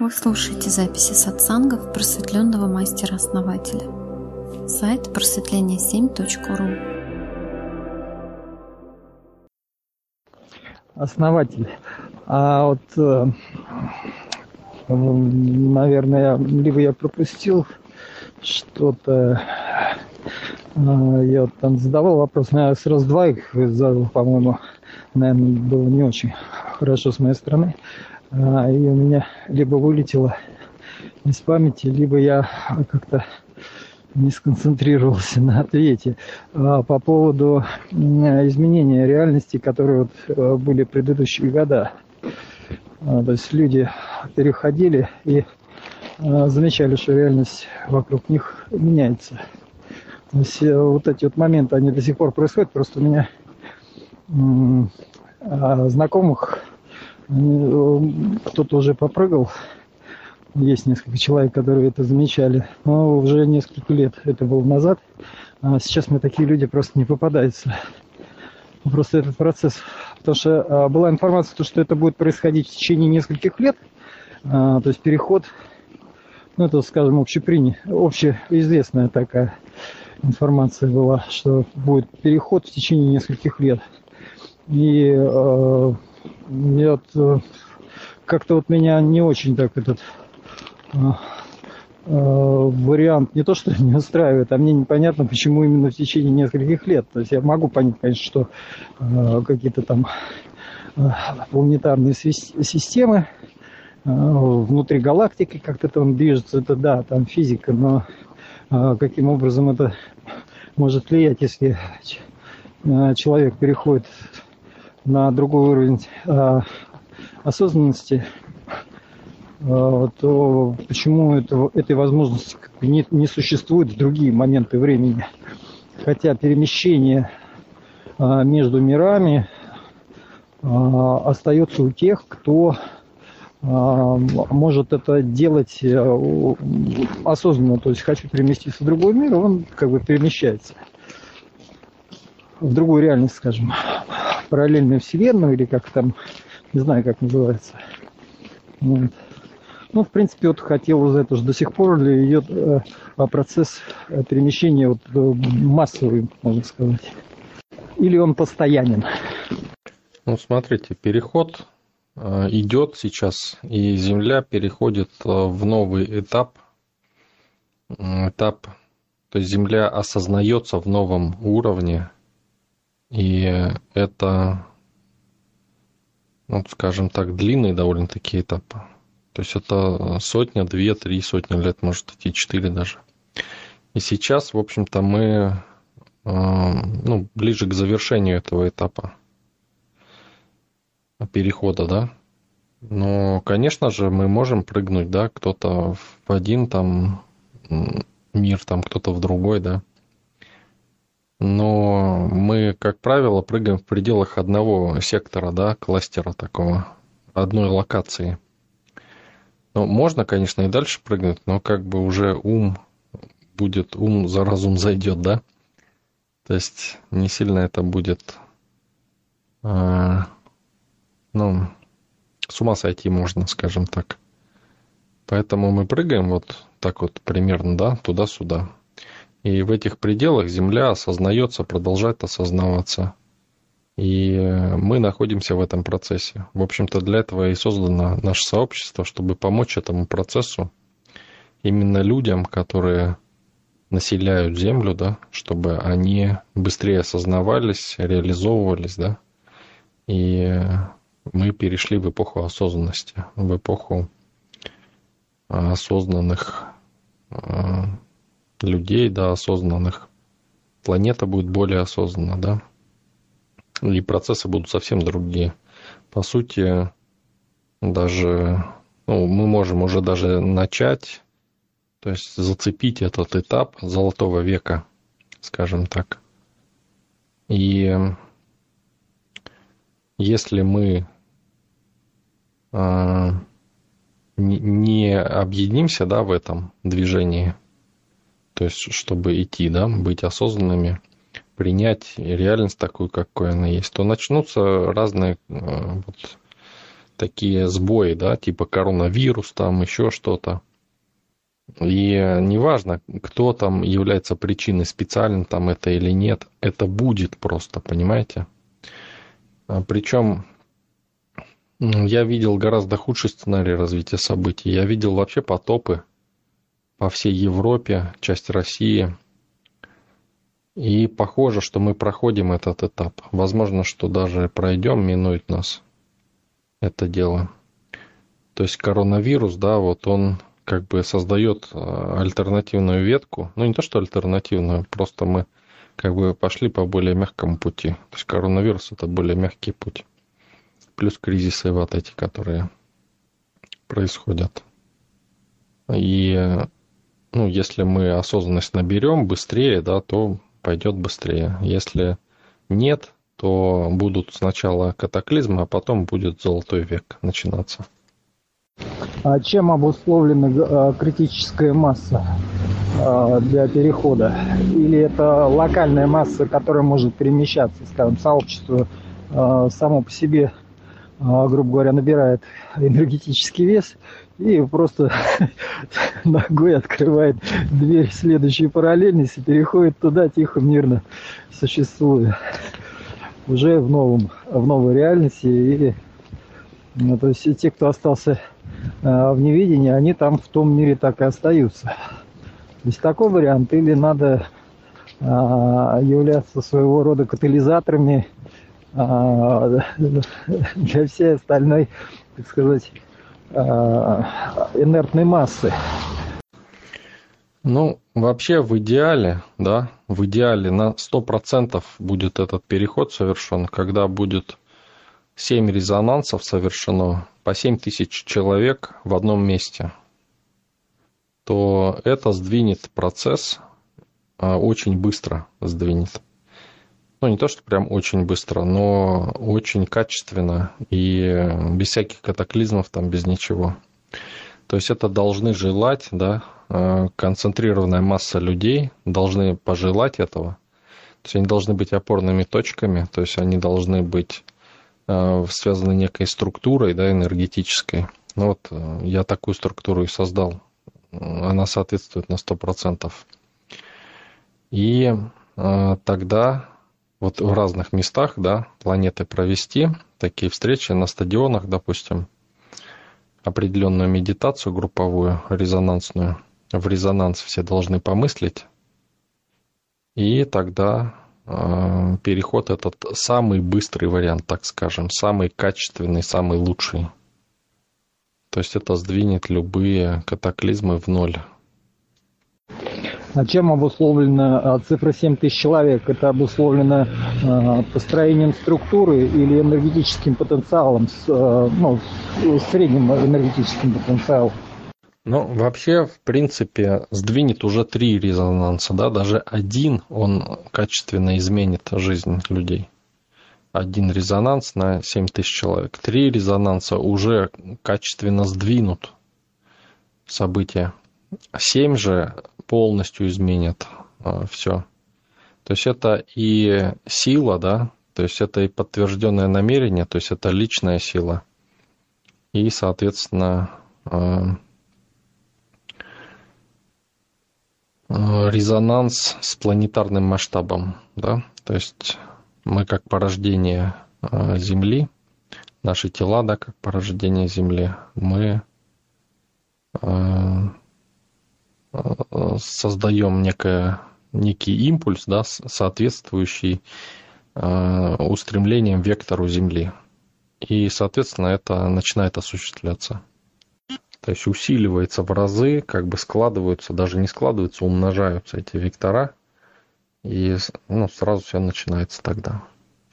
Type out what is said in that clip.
Вы слушаете записи сатсангов просветленного мастера-основателя. Сайт просветление7.ру Основатель. А вот, э, наверное, либо я пропустил что-то, э, я там задавал вопрос, наверное, сразу два их задал, по-моему, наверное, было не очень хорошо с моей стороны. А, и у меня либо вылетело из памяти, либо я как-то не сконцентрировался на ответе а, по поводу изменения реальности, которые вот э, были предыдущие года. А, то есть люди переходили и замечали, что реальность вокруг них меняется. То есть э, вот эти вот моменты, они до сих пор происходят, просто у меня знакомых кто-то уже попрыгал. Есть несколько человек, которые это замечали. Но уже несколько лет это было назад. А сейчас мне такие люди просто не попадаются. Просто этот процесс. Потому что а, была информация, что это будет происходить в течение нескольких лет. А, то есть переход, ну это, скажем, общепринят, общеизвестная такая информация была, что будет переход в течение нескольких лет. И э, нет, э, как-то вот меня не очень так этот э, э, вариант не то, что не устраивает, а мне непонятно, почему именно в течение нескольких лет. То есть я могу понять, конечно, что какие-то там планетарные системы внутри галактики как-то там движется, это да, там физика, но каким образом это может влиять, если человек переходит на другой уровень э, осознанности, э, то почему это, этой возможности не, не существует в другие моменты времени? Хотя перемещение э, между мирами остается у тех, кто может это делать осознанно, то есть хочу переместиться в другой мир, он как бы перемещается в другую реальность, скажем параллельную вселенную или как там, не знаю, как называется. Вот. Ну, в принципе, вот хотел узнать, что до сих пор ли идет э, процесс э, перемещения вот, э, массовый, можно сказать. Или он постоянен? Ну, смотрите, переход э, идет сейчас, и Земля переходит в новый этап. Этап, то есть Земля осознается в новом уровне, и это, ну, скажем так, длинный довольно-таки этап. То есть это сотня, две, три сотни лет, может идти четыре даже. И сейчас, в общем-то, мы э, ну, ближе к завершению этого этапа перехода, да. Но, конечно же, мы можем прыгнуть, да, кто-то в один там мир, там кто-то в другой, да но мы, как правило, прыгаем в пределах одного сектора, да, кластера такого, одной локации. Ну, можно, конечно, и дальше прыгнуть, но как бы уже ум будет, ум за разум зайдет, да? То есть не сильно это будет, а, ну, с ума сойти можно, скажем так. Поэтому мы прыгаем вот так вот примерно, да, туда-сюда. И в этих пределах Земля осознается, продолжает осознаваться. И мы находимся в этом процессе. В общем-то, для этого и создано наше сообщество, чтобы помочь этому процессу именно людям, которые населяют Землю, да, чтобы они быстрее осознавались, реализовывались, да, и мы перешли в эпоху осознанности, в эпоху осознанных людей, да, осознанных. Планета будет более осознанна, да. И процессы будут совсем другие. По сути, даже ну, мы можем уже даже начать, то есть зацепить этот этап золотого века, скажем так. И если мы э, не объединимся да, в этом движении, то есть, чтобы идти, да, быть осознанными, принять реальность такую, какой она есть, то начнутся разные э, вот, такие сбои, да, типа коронавирус, там еще что-то. И неважно, кто там является причиной, специально там это или нет, это будет просто, понимаете? А Причем я видел гораздо худший сценарий развития событий. Я видел вообще потопы по всей Европе, часть России. И похоже, что мы проходим этот этап. Возможно, что даже пройдем, минует нас это дело. То есть коронавирус, да, вот он как бы создает э, альтернативную ветку. Ну, не то, что альтернативную, просто мы как бы пошли по более мягкому пути. То есть коронавирус – это более мягкий путь. Плюс кризисы вот эти, которые происходят. И ну, если мы осознанность наберем быстрее, да, то пойдет быстрее. Если нет, то будут сначала катаклизмы, а потом будет золотой век начинаться. А чем обусловлена а, критическая масса а, для перехода? Или это локальная масса, которая может перемещаться, скажем, сообщество а, само по себе, грубо говоря, набирает энергетический вес и просто ногой открывает дверь следующей параллельности, переходит туда тихо, мирно существуя. Уже в, новом, в новой реальности. И, ну, то есть те, кто остался Э, в невидении, они там в том мире так и остаются. То есть такой вариант, или надо а, являться своего рода катализаторами а, для всей остальной, так сказать, а, инертной массы. Ну, вообще в идеале, да, в идеале на 100% будет этот переход совершен, когда будет 7 резонансов совершено по 7 тысяч человек в одном месте, то это сдвинет процесс а, очень быстро сдвинет. Ну, не то, что прям очень быстро, но очень качественно и без всяких катаклизмов, там, без ничего. То есть это должны желать, да, а, концентрированная масса людей должны пожелать этого. То есть они должны быть опорными точками, то есть они должны быть Э, связаны некой структурой да, энергетической. Ну вот э, я такую структуру и создал. Она соответствует на 100%. И э, тогда вот в разных местах да, планеты провести такие встречи на стадионах, допустим, определенную медитацию групповую, резонансную. В резонанс все должны помыслить. И тогда Э, переход этот самый быстрый вариант, так скажем, самый качественный, самый лучший. То есть это сдвинет любые катаклизмы в ноль. А чем обусловлена цифра 7 тысяч человек? Это обусловлено э, построением структуры или энергетическим потенциалом, э, ну, средним энергетическим потенциалом? Ну, вообще, в принципе, сдвинет уже три резонанса, да, даже один, он качественно изменит жизнь людей. Один резонанс на 7 тысяч человек. Три резонанса уже качественно сдвинут события. Семь же полностью изменят э, все. То есть это и сила, да, то есть это и подтвержденное намерение, то есть это личная сила. И, соответственно, Э, резонанс с планетарным масштабом, да, то есть мы как порождение э, Земли, наши тела, да, как порождение Земли, мы создаем некое, некий импульс, да, соответствующий устремлениям вектору Земли. И, соответственно, это начинает осуществляться. То есть усиливается в разы, как бы складываются, даже не складываются, умножаются эти вектора. И ну, сразу все начинается тогда.